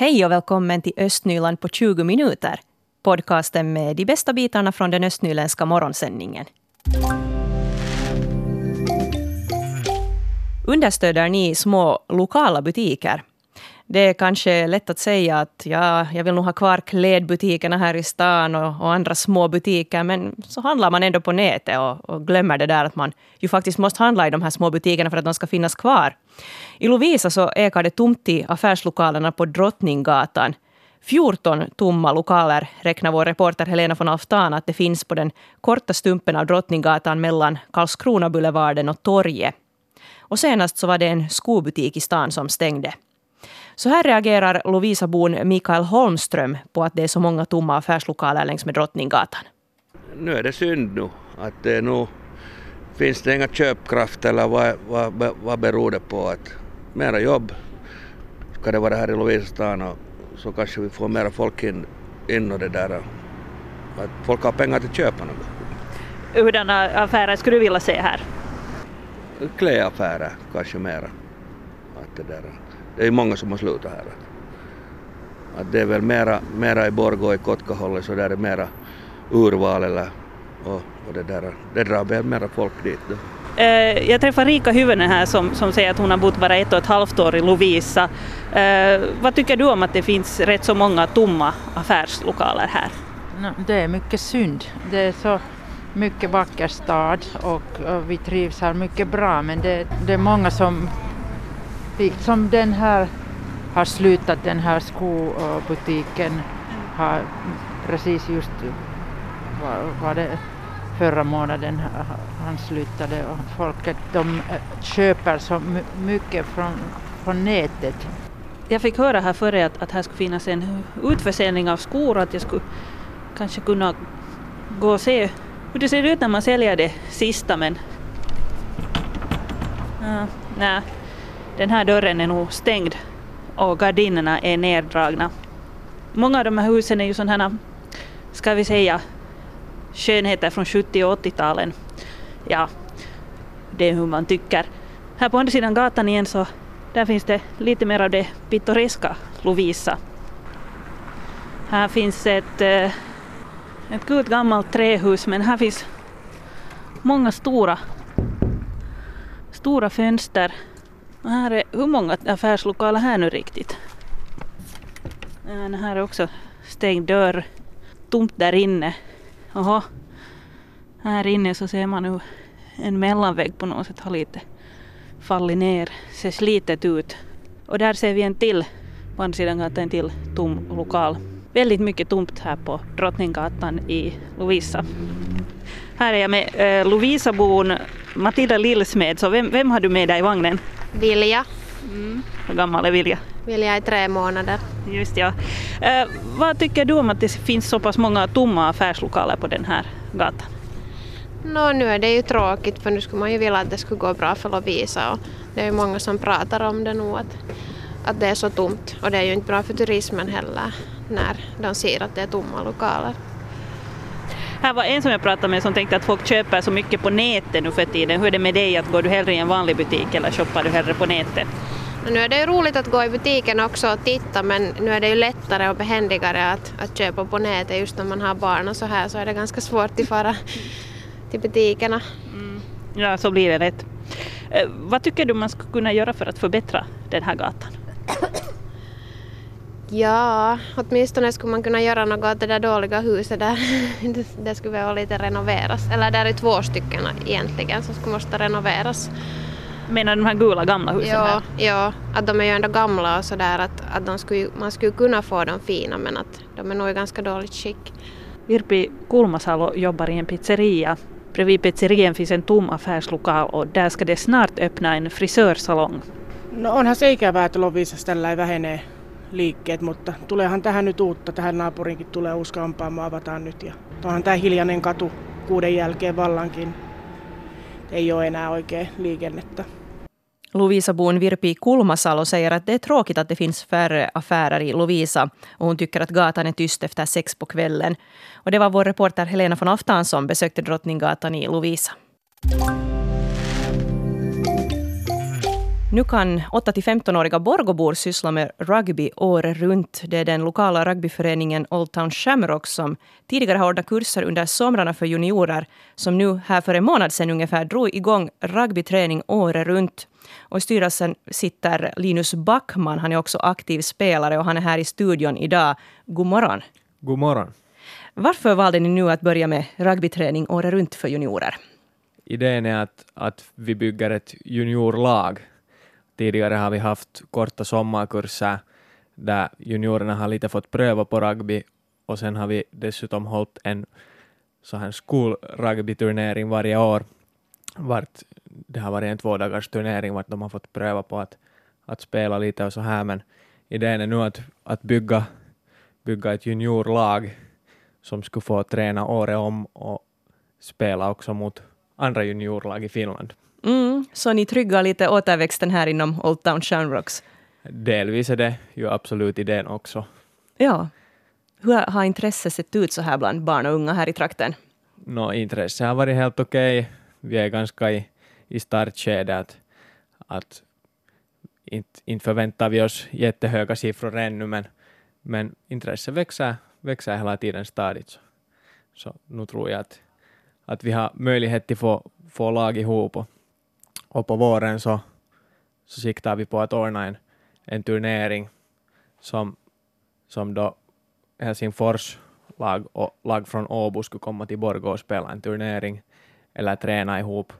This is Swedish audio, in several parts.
Hej och välkommen till Östnyland på 20 minuter. Podcasten med de bästa bitarna från den östnyländska morgonsändningen. Understöder ni små lokala butiker? Det är kanske lätt att säga att ja, jag vill nog ha kvar klädbutikerna här i stan och, och andra små butiker, men så handlar man ändå på nätet och, och, glömmer det där att man ju faktiskt måste handla i de här små butikerna för att de ska finnas kvar. I Lovisa så ekar det tomt i affärslokalerna på Drottninggatan. 14 tomma lokaler räknar vår reporter Helena von Alftan att det finns på den korta stumpen av Drottninggatan mellan Karlskronaboulevarden och torget. Och senast så var det en skobutik i stan som stängde. Så här reagerar Lovisabon Mikael Holmström på att det är så många tomma affärslokaler längs med Drottninggatan. Nu är det synd nu att det nu finns det inga köpkraft eller vad, vad, vad beror det på? att Mera jobb ska det vara här i Lovisastan och så kanske vi får mera folk in, in och det där. Att folk har pengar till att köpa något. Hurdana affärer skulle du vilja se här? Klädaffärer kanske mera. Att det där det är många som har slutat här. Att det är väl mera, mera i Borgå och i Kotkahållet så där är det mera urval eller och, och det där. Det drar väl mera folk dit då. Eh, jag träffar Rika Hyvönen här som, som säger att hon har bott bara ett och ett halvt år i Lovisa. Eh, vad tycker du om att det finns rätt så många tomma affärslokaler här? Det är mycket synd. Det är så mycket vacker stad och, och vi trivs här mycket bra men det, det är många som som den här har slutat, den här skobutiken har precis just var, var det förra månaden han slutade och folket de eh, köper så mycket från, från nätet. Jag fick höra här före att, att här skulle finnas en utförsäljning av skor att jag skulle kanske kunna gå och se hur det ser ut när man säljer det sista men Uh, nej, den här dörren är nog stängd och gardinerna är neddragna. Många av de här husen är ju sådana här, ska vi säga, skönheter från 70 och 80-talen. Ja, det är hur man tycker. Här på andra sidan gatan igen så där finns det lite mer av det pittoreska Lovisa. Här finns ett, eh, ett gult gammalt trähus men här finns många stora, stora fönster och här är, hur många affärslokaler här nu riktigt? Ja, här är också stängd dörr. Tomt där inne. Jaha. Här inne så ser man nu en mellanvägg på något sätt har lite fallit ner. Ser slitet ut. Och där ser vi en till, på andra sidan gatan, en till tom lokal. Väldigt mycket tomt här på Drottninggatan i Lovisa. Här är jag med eh, Lovisabon Matilda Lillsmed, så vem, vem har du med dig i vagnen? Vilja. Mm. Hur gammal är Vilja? Vilja är tre månader. Just ja. Eh, vad tycker du om att det finns så pass många tomma affärslokaler på den här gatan? Nå, nu är det ju tråkigt för nu skulle man ju vilja att det skulle gå bra för Lovisa och det är ju många som pratar om det nu att, att det är så tomt och det är ju inte bra för turismen heller när de ser att det är tomma lokaler. Här var en som jag pratade med som tänkte att folk köper så mycket på nätet nu för tiden. Hur är det med dig? Att går du hellre i en vanlig butik eller shoppar du hellre på nätet? Nu är det ju roligt att gå i butiken också och titta men nu är det ju lättare och behändigare att, att köpa på nätet just när man har barn och så här så är det ganska svårt att fara till butikerna. Mm. Ja, så blir det rätt. Eh, vad tycker du man skulle kunna göra för att förbättra den här gatan? Ja, åtminstone skulle man kunna göra något åt det där dåliga huset där. det skulle väl lite renoveras. Eller där är två stycken egentligen som skulle måste renoveras. Menar du de här gula gamla husen ja, här? Ja, att de är ju ändå gamla och sådär att, att de skulle, man skulle kunna få dem fina men att de är nog i ganska dåligt skick. Virpi Kulmasalo jobbar i en pizzeria. Bredvid pizzerian finns en tom affärslokal och där ska det snart öppna en frisörsalong. No onhan se ikävää, että Lovisassa tällä ei vähenee liikkeet, mutta tuleehan tähän nyt uutta. Tähän naapurinkin tulee uusi kampaamo, avataan nyt. Ja onhan tämä hiljainen katu kuuden jälkeen vallankin. Ei ole enää oikein liikennettä. Lovisa Boon Virpi Kulmasalo säger att det är tråkigt att det finns färre affärer i Lovisa och hon tycker att gatan är tyst efter sex på kvällen. Och det var vår reporter Helena von Aftan som besökte Drottninggatan i Lovisa. Nu kan 8-15-åriga Borgobor syssla med rugby året runt. Det är den lokala rugbyföreningen Old Town Shamrock som tidigare har ordnat kurser under somrarna för juniorer som nu här för en månad sedan ungefär drog igång rugbyträning året runt. Och I styrelsen sitter Linus Backman. Han är också aktiv spelare och han är här i studion idag. God morgon. God morgon. Varför valde ni nu att börja med rugbyträning året runt för juniorer? Idén är att, att vi bygger ett juniorlag. Tidigare har vi haft korta sommarkurser där juniorerna har lite fått pröva på rugby och sen har vi dessutom hållit en så här skolrugbyturnering varje år. Vart det har varit en två dagars turnering vart de har fått pröva på att, att spela lite och så här, men idén är nu att, att bygga, bygga ett juniorlag som skulle få träna året om och spela också mot andra juniorlag i Finland. Mm, så ni tryggar lite återväxten här inom Old Town Shamrocks? Delvis är det ju absolut idén också. Ja. Hur har intresset sett ut så här bland barn och unga här i trakten? No, intresset har varit helt okej. Okay. Vi är ganska i, i startskedet. Att, inte, inte förväntar vi oss jättehöga siffror ännu, men, men intresset växer, växer hela tiden stadigt. Så, så nu tror jag att, att vi har möjlighet att få, få lag ihop och, och på våren så, så siktar vi på att ordna en, en turnering som, som då Helsingfors lag, och lag från Åbo skulle komma till Borgå och spela en turnering eller träna ihop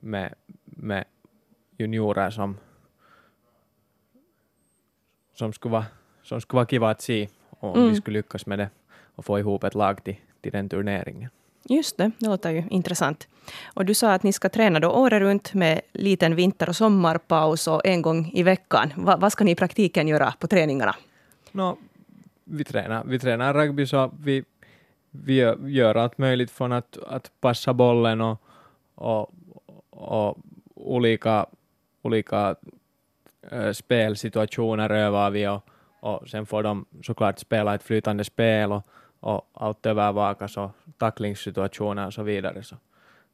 med, med juniorer som, som, skulle vara, som skulle vara kiva att se om mm. vi skulle lyckas med det och få ihop ett lag till, till den turneringen. Just det, det låter ju intressant. Och du sa att ni ska träna då året runt med liten vinter och sommarpaus och en gång i veckan. Va, vad ska ni i praktiken göra på träningarna? No, vi, tränar, vi tränar rugby så vi, vi gör allt möjligt från att, att passa bollen och, och, och olika, olika äh, spelsituationer övar vi och, och sen får de såklart spela ett flytande spel och, och allt övervakas och tacklingssituationer och så vidare. Så,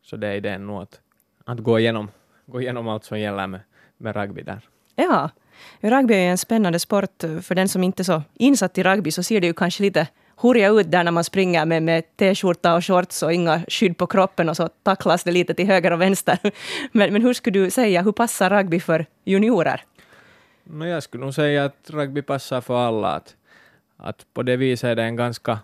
så det är idén nu att, att gå, igenom, gå igenom allt som gäller med, med rugby där. Ja, rugby är en spännande sport. För den som inte är så insatt i rugby så ser det ju kanske lite hurja ut där när man springer med, med t-skjorta och shorts och inga skydd på kroppen och så tacklas det lite till höger och vänster. Men, men hur skulle du säga, hur passar rugby för juniorer? No, jag skulle nog säga att rugby passar för alla. Att, att på det viset är det en ganska,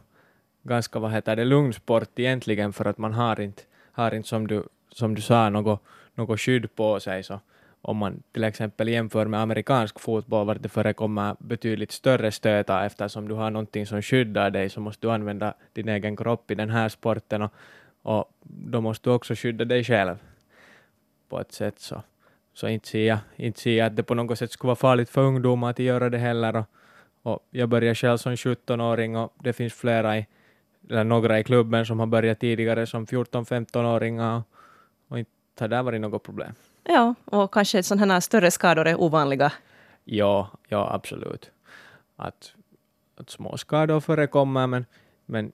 ganska vad heter det, lugn sport egentligen för att man har inte, har inte som, du, som du sa något, något skydd på sig. Så om man till exempel jämför med amerikansk fotboll, var det förekommer betydligt större stötar eftersom du har någonting som skyddar dig, så måste du använda din egen kropp i den här sporten och, och då måste du också skydda dig själv på ett sätt. Så, så inte ser jag, inte ser jag att det på något sätt skulle vara farligt för ungdomar att göra det heller. Och, och jag började själv som 17-åring och det finns flera i, eller några i klubben som har börjat tidigare som 14-15-åringar och, inte har det varit något problem. Ja, och kanske sådana här större skador är ovanliga. Ja, ja absolut. Att, att små skador förekommer, men, men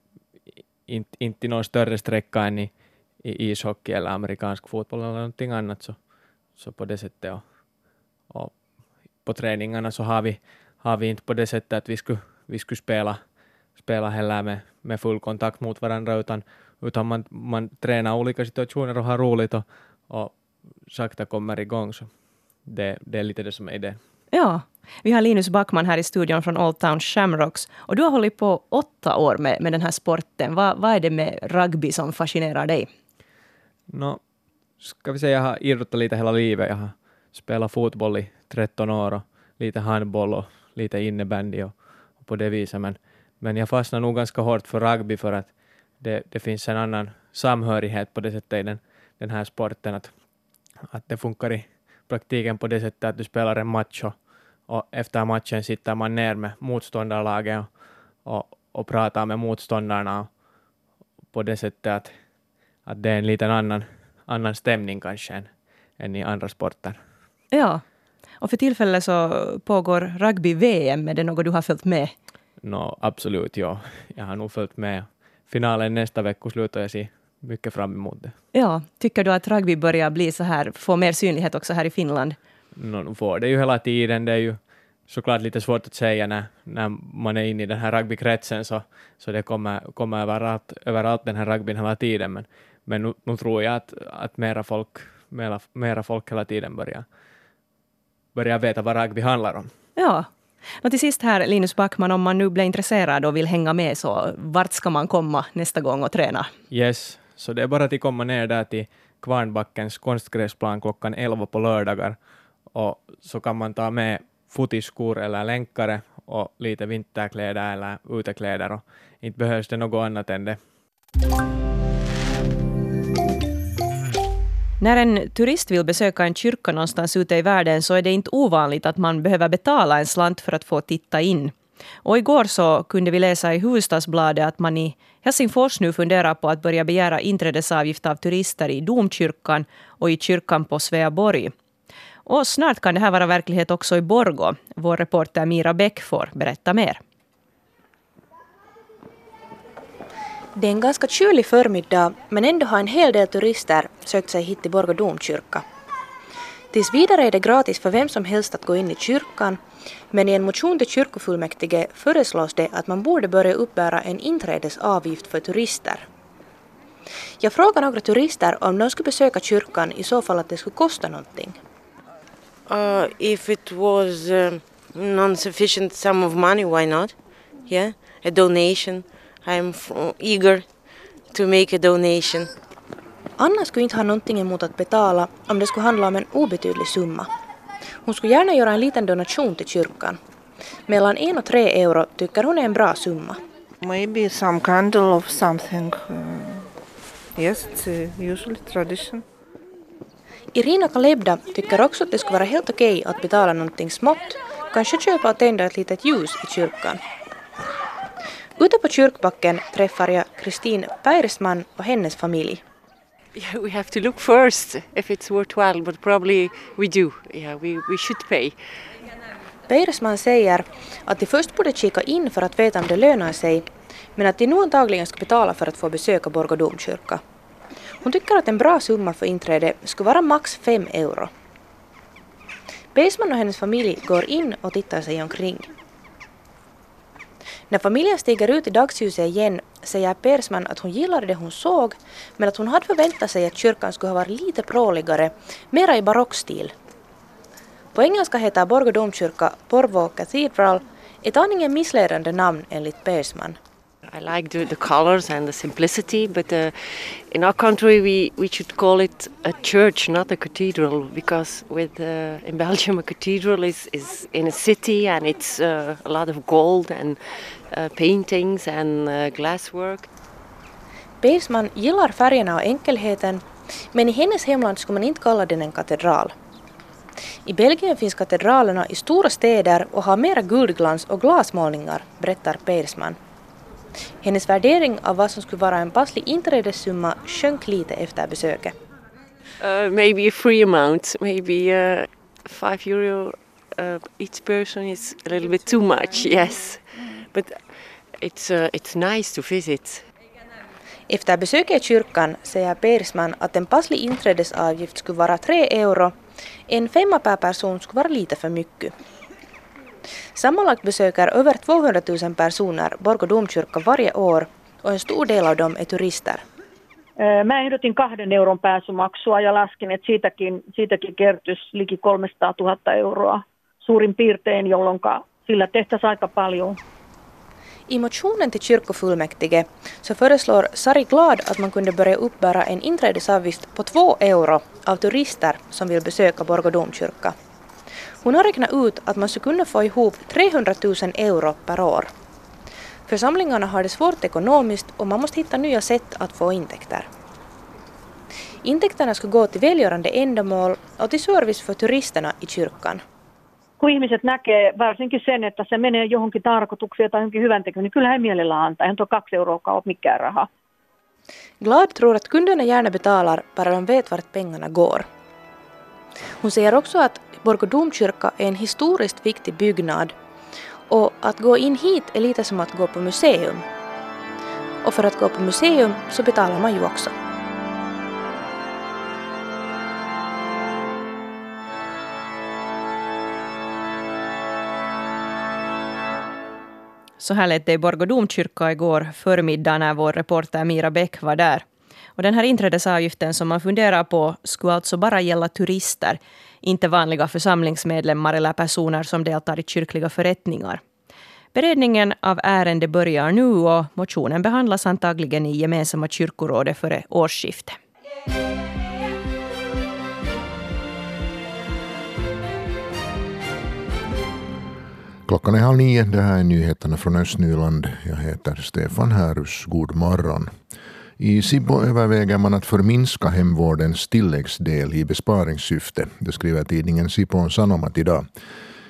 inte, inte i någon större sträcka än i, i ishockey eller amerikansk fotboll eller någonting annat. Så, så på det sättet. Och, och på träningarna så har vi, har vi inte på det sättet att vi skulle, vi skulle spela, spela heller med, med full kontakt mot varandra, utan, utan man, man tränar olika situationer och har roligt och, och sakta kommer igång. Så det, det är lite det som är det. Ja, vi har Linus Backman här i studion från Old Town Shamrocks. Och du har hållit på åtta år med, med den här sporten. Vad, vad är det med rugby som fascinerar dig? No, ska vi säga jag har idrottat lite hela livet. Jag har spelat fotboll i 13 år och lite handboll och lite innebandy och, och på det viset. Men, men jag fastnade nog ganska hårt för rugby för att det, det finns en annan samhörighet på det sättet i den, den här sporten. Att att det funkar i praktiken på det sättet att du spelar en match och, och efter matchen sitter man ner med motståndarlaget och, och, och pratar med motståndarna på det sättet att, att det är en liten annan, annan stämning kanske än, än i andra sporter. Ja, och för tillfället så pågår rugby-VM. Är det något du har följt med? No, absolut, ja. Jag har nog följt med. Finalen nästa vecka slutar jag se mycket fram emot det. Ja, tycker du att rugby börjar bli så här, få mer synlighet också här i Finland? no, får det ju hela tiden. Det är ju såklart lite svårt att säga när, när man är inne i den här rugbykretsen, så, så det kommer, kommer överallt, överallt den här rugbyn hela tiden, men, men nu, nu tror jag att, att mera, folk, mera, mera folk hela tiden börjar, börjar veta vad rugby handlar om. Ja. Och till sist här, Linus Backman, om man nu blir intresserad och vill hänga med, så vart ska man komma nästa gång och träna? Yes, så det är bara att komma ner där till Kvarnbackens konstgräsplan klockan 11 på lördagar, och så kan man ta med fotiskor eller länkare och lite vinterkläder eller utekläder och inte behövs det något annat än det. När en turist vill besöka en kyrka någonstans ute i världen så är det inte ovanligt att man behöver betala en slant för att få titta in. Och igår så kunde vi läsa i Hufvudstadsbladet att man i Helsingfors nu funderar på att börja begära inträdesavgift av turister i domkyrkan och i kyrkan på Sveaborg. Och snart kan det här vara verklighet också i Borgo. Vår reporter Mira Bäck får berätta mer. Det är en ganska kylig förmiddag men ändå har en hel del turister sökt sig hit till Borgå domkyrka. Tills vidare är det gratis för vem som helst att gå in i kyrkan men i en motion till kyrkofullmäktige föreslås det att man borde börja uppbära en inträdesavgift för turister. Jag frågar några turister om de skulle besöka kyrkan i så fall att det skulle kosta någonting. Uh, if it was uh, non-sufficient sum of money, why not? Yeah, a donation. I'm eager to make a donation. Anna skulle inte ha någonting emot att betala om det skulle handla om en obetydlig summa. Hon skulle gärna göra en liten donation till kyrkan. Mellan en och tre euro tycker hon är en bra summa. Maybe some candle of something. Uh, yes, it's usually tradition. Irina Kalebda tycker också att det skulle vara helt okej att betala någonting smått, kanske köpa och tända ett litet ljus i kyrkan. Ute på kyrkbacken träffar jag Kristin Päirsman och hennes familj. Yeah, we have to look first if it's worthwhile, but probably we do. Yeah, we, we should pay. Päirsman säger att de först borde kika in för att veta om det lönar sig, men att de nu antagligen ska betala för att få besöka Borgå domkyrka. Hon tycker att en bra summa för inträde skulle vara max 5 euro. Baseman och hennes familj går in och tittar sig omkring. När familjen stiger ut i dagsljuset igen säger Persman att hon gillade det hon såg men att hon hade förväntat sig att kyrkan skulle ha varit lite pråligare, mera i barockstil. På engelska heter Borgå domkyrka Porvoo Cathedral, ett aningen missledande namn enligt Persman. I like the, the colors and the simplicity, but uh, in our country we, we should call it a church, not a cathedral, because with uh, in Belgium a cathedral is, is in a city and it's uh, a lot of gold and uh, paintings and uh, glasswork. Beersman gillar färgerna och enkelheten, men i hennes hemland skulle man inte kalla den en katedral. I Belgien finns katedralerna i stora städer och har mera guldglans och glasmålningar, berättar Persman. Hennes värdering av vad som skulle vara en passlig inträdessumma sjönk lite efter besöket. Uh, maybe a free amount, maybe uh, five euro uh, each person is a little bit too much, yes. But it's, uh, it's nice to visit. Efter besöket i kyrkan säger Persman att en passlig inträdesavgift skulle vara tre euro. En femma per person skulle vara lite för mycket. Sammanlagt besöker över 200 000 personer Borgå domkyrka varje år och en stor del av dem är turister. Mä ehdotin kahden euron pääsymaksua ja laskin, että siitäkin, siitäkin kertyisi liki 300 000 euroa suurin piirtein, jolloin sillä tehtäisiin aika paljon. I motionen till kyrkofullmäktige så föreslår Sari Glad att man kunde börja uppbära en inträdesavgift på 2 euro av turister som vill besöka Borgå domkyrka. Hon har räknat ut att man skulle kunna få ihop 300 000 euro per år. Församlingarna har det svårt ekonomiskt och man måste hitta nya sätt att få intäkter. Intäkterna skulle gå till välgörande ändamål och till service för turisterna i kyrkan. Kun ihmiset näkee varsinkin sen, että se menee johonkin tarkoitukseen tai johonkin hyvän tekoon, niin kyllä he mielellään antaa. Eihän tuo kaksi euroa ole mikään raha. Glad tror att kunderna gärna betalar bara de vet vart pengarna går. Hon säger också att Borgå domkyrka är en historiskt viktig byggnad och att gå in hit är lite som att gå på museum. Och för att gå på museum så betalar man ju också. Så här lät det i Borgå domkyrka igår förmiddag när vår reporter Mira Bäck var där. Och den här inträdesavgiften som man funderar på skulle alltså bara gälla turister, inte vanliga församlingsmedlemmar eller personer som deltar i kyrkliga förrättningar. Beredningen av ärendet börjar nu och motionen behandlas antagligen i gemensamma kyrkorådet före årsskiftet. Klockan är halv nio. Det här är nyheterna från Östnyland. Jag heter Stefan Härus. God morgon. I Sibbo överväger man att förminska hemvårdens tilläggsdel i besparingssyfte. Det skriver tidningen Sibbo Sanomat idag.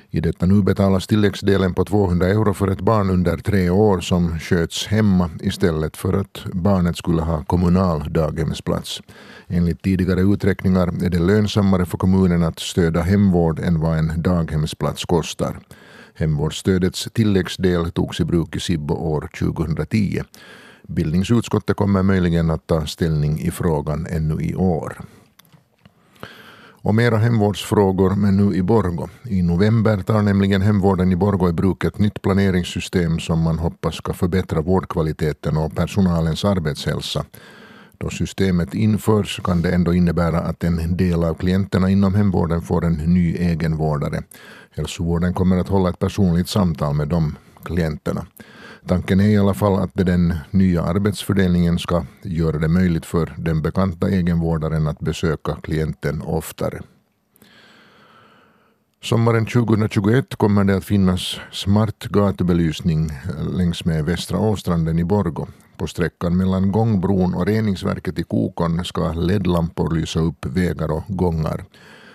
I detta nu betalas tilläggsdelen på 200 euro för ett barn under tre år som sköts hemma istället för att barnet skulle ha kommunal daghemsplats. Enligt tidigare uträkningar är det lönsammare för kommunen att stödja hemvård än vad en daghemsplats kostar. Hemvårdsstödets tilläggsdel togs i bruk i Sibbo år 2010. Bildningsutskottet kommer möjligen att ta ställning i frågan ännu i år. Och mera hemvårdsfrågor, men nu i Borgo. I november tar nämligen hemvården i Borgo i bruk ett nytt planeringssystem som man hoppas ska förbättra vårdkvaliteten och personalens arbetshälsa. Då systemet införs kan det ändå innebära att en del av klienterna inom hemvården får en ny egenvårdare. Hälsovården kommer att hålla ett personligt samtal med dem klienterna. Tanken är i alla fall att den nya arbetsfördelningen ska göra det möjligt för den bekanta egenvårdaren att besöka klienten oftare. Sommaren 2021 kommer det att finnas smart gatubelysning längs med Västra Åstranden i Borgo. På sträckan mellan gångbron och reningsverket i Kokon ska LED-lampor lysa upp vägar och gångar.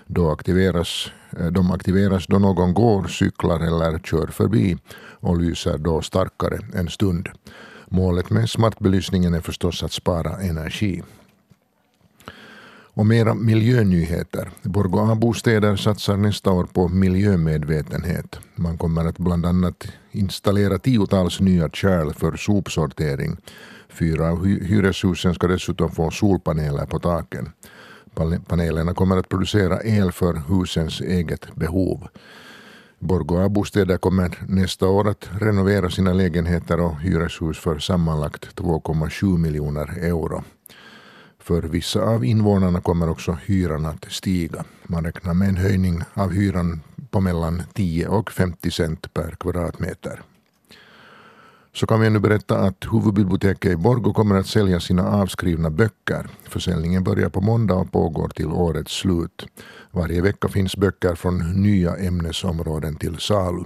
Då aktiveras, eh, de aktiveras då någon går, cyklar eller kör förbi och lyser då starkare en stund. Målet med smartbelysningen är förstås att spara energi. Och mera miljönyheter. Borgå A-bostäder satsar nästa år på miljömedvetenhet. Man kommer att bland annat installera tiotals nya kärl för sopsortering. Fyra av hyreshusen ska dessutom få solpaneler på taken. Panelerna kommer att producera el för husens eget behov. Borgå bostäder kommer nästa år att renovera sina lägenheter och hyreshus för sammanlagt 2,7 miljoner euro. För vissa av invånarna kommer också hyran att stiga. Man räknar med en höjning av hyran på mellan 10 och 50 cent per kvadratmeter. Så kan vi nu berätta att huvudbiblioteket i Borgå kommer att sälja sina avskrivna böcker. Försäljningen börjar på måndag och pågår till årets slut. Varje vecka finns böcker från nya ämnesområden till salu.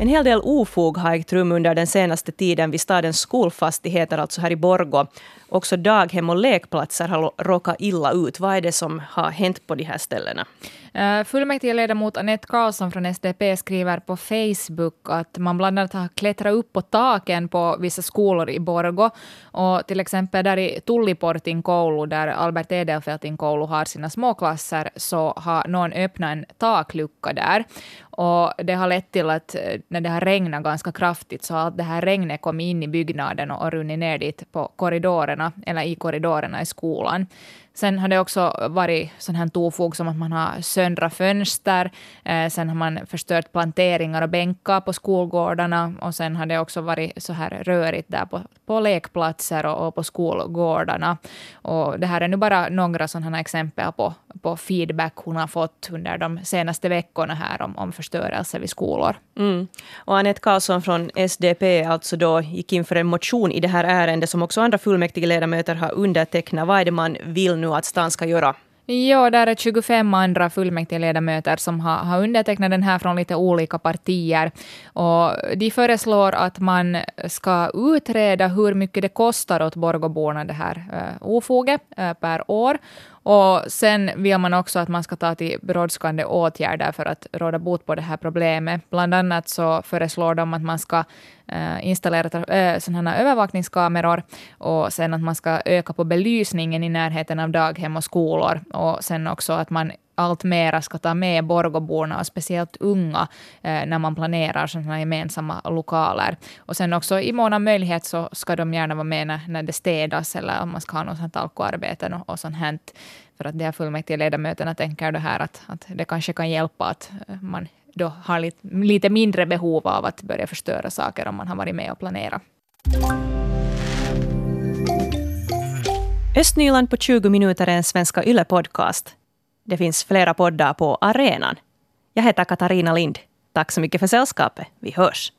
En hel del ofog har ägt rum under den senaste tiden vid stadens skolfastigheter, alltså här i Borgå. Också daghem och lekplatser har råkat illa ut. Vad är det som har hänt på de här ställena? Eh, fullmäktigeledamot Anette Karlsson från SDP skriver på Facebook att man bland annat har klättrat upp på taken på vissa skolor i Borgo. Och till exempel där i Tulliportin koulu, där Albert Edelfeltin koulu har sina småklasser, så har någon öppnat en taklucka där. Och det har lett till att eh, när det har regnat ganska kraftigt så har det här regnet kommit in i byggnaden och runnit ner dit på korridorerna, eller i korridorerna i skolan. Sen har det också varit sån här tofog som att man har söndrat fönster. Eh, sen har man förstört planteringar och bänkar på skolgårdarna. Och sen har det också varit så här rörigt där på, på lekplatser och, och på skolgårdarna. Och det här är nu bara några sådana exempel på, på feedback hon har fått under de senaste veckorna här om, om förstörelse vid skolor. Mm. Och Anette Karlsson från SDP alltså då gick in för en motion i det här ärendet som också andra fullmäktigeledamöter har undertecknat. Vad är det man vill nu att stan ska göra? Ja, där är 25 andra fullmäktigeledamöter som har, har undertecknat den här från lite olika partier. Och de föreslår att man ska utreda hur mycket det kostar åt Borgåborna det här uh, ofoget uh, per år. Och sen vill man också att man ska ta till brådskande åtgärder för att råda bot på det här problemet. Bland annat så föreslår de att man ska eh, installera uh, sådana övervakningskameror och sen att man ska öka på belysningen i närheten av daghem och skolor och sen också att man allt mera ska ta med Borgåborna och speciellt unga eh, när man planerar sådana gemensamma lokaler. Och sen också i mån av möjlighet så ska de gärna vara med när, när det städas eller om man ska ha något sånt alkoarbete och, och sånt här. För att de här fullmäktigeledamöterna tänker det här att, att det kanske kan hjälpa att eh, man då har lite, lite mindre behov av att börja förstöra saker om man har varit med och planerat. Östnyland på 20 minuter är en Svenska Yle-podcast. Det finns flera poddar på arenan. Jag heter Katarina Lind. Tack så mycket för sällskapet. Vi hörs.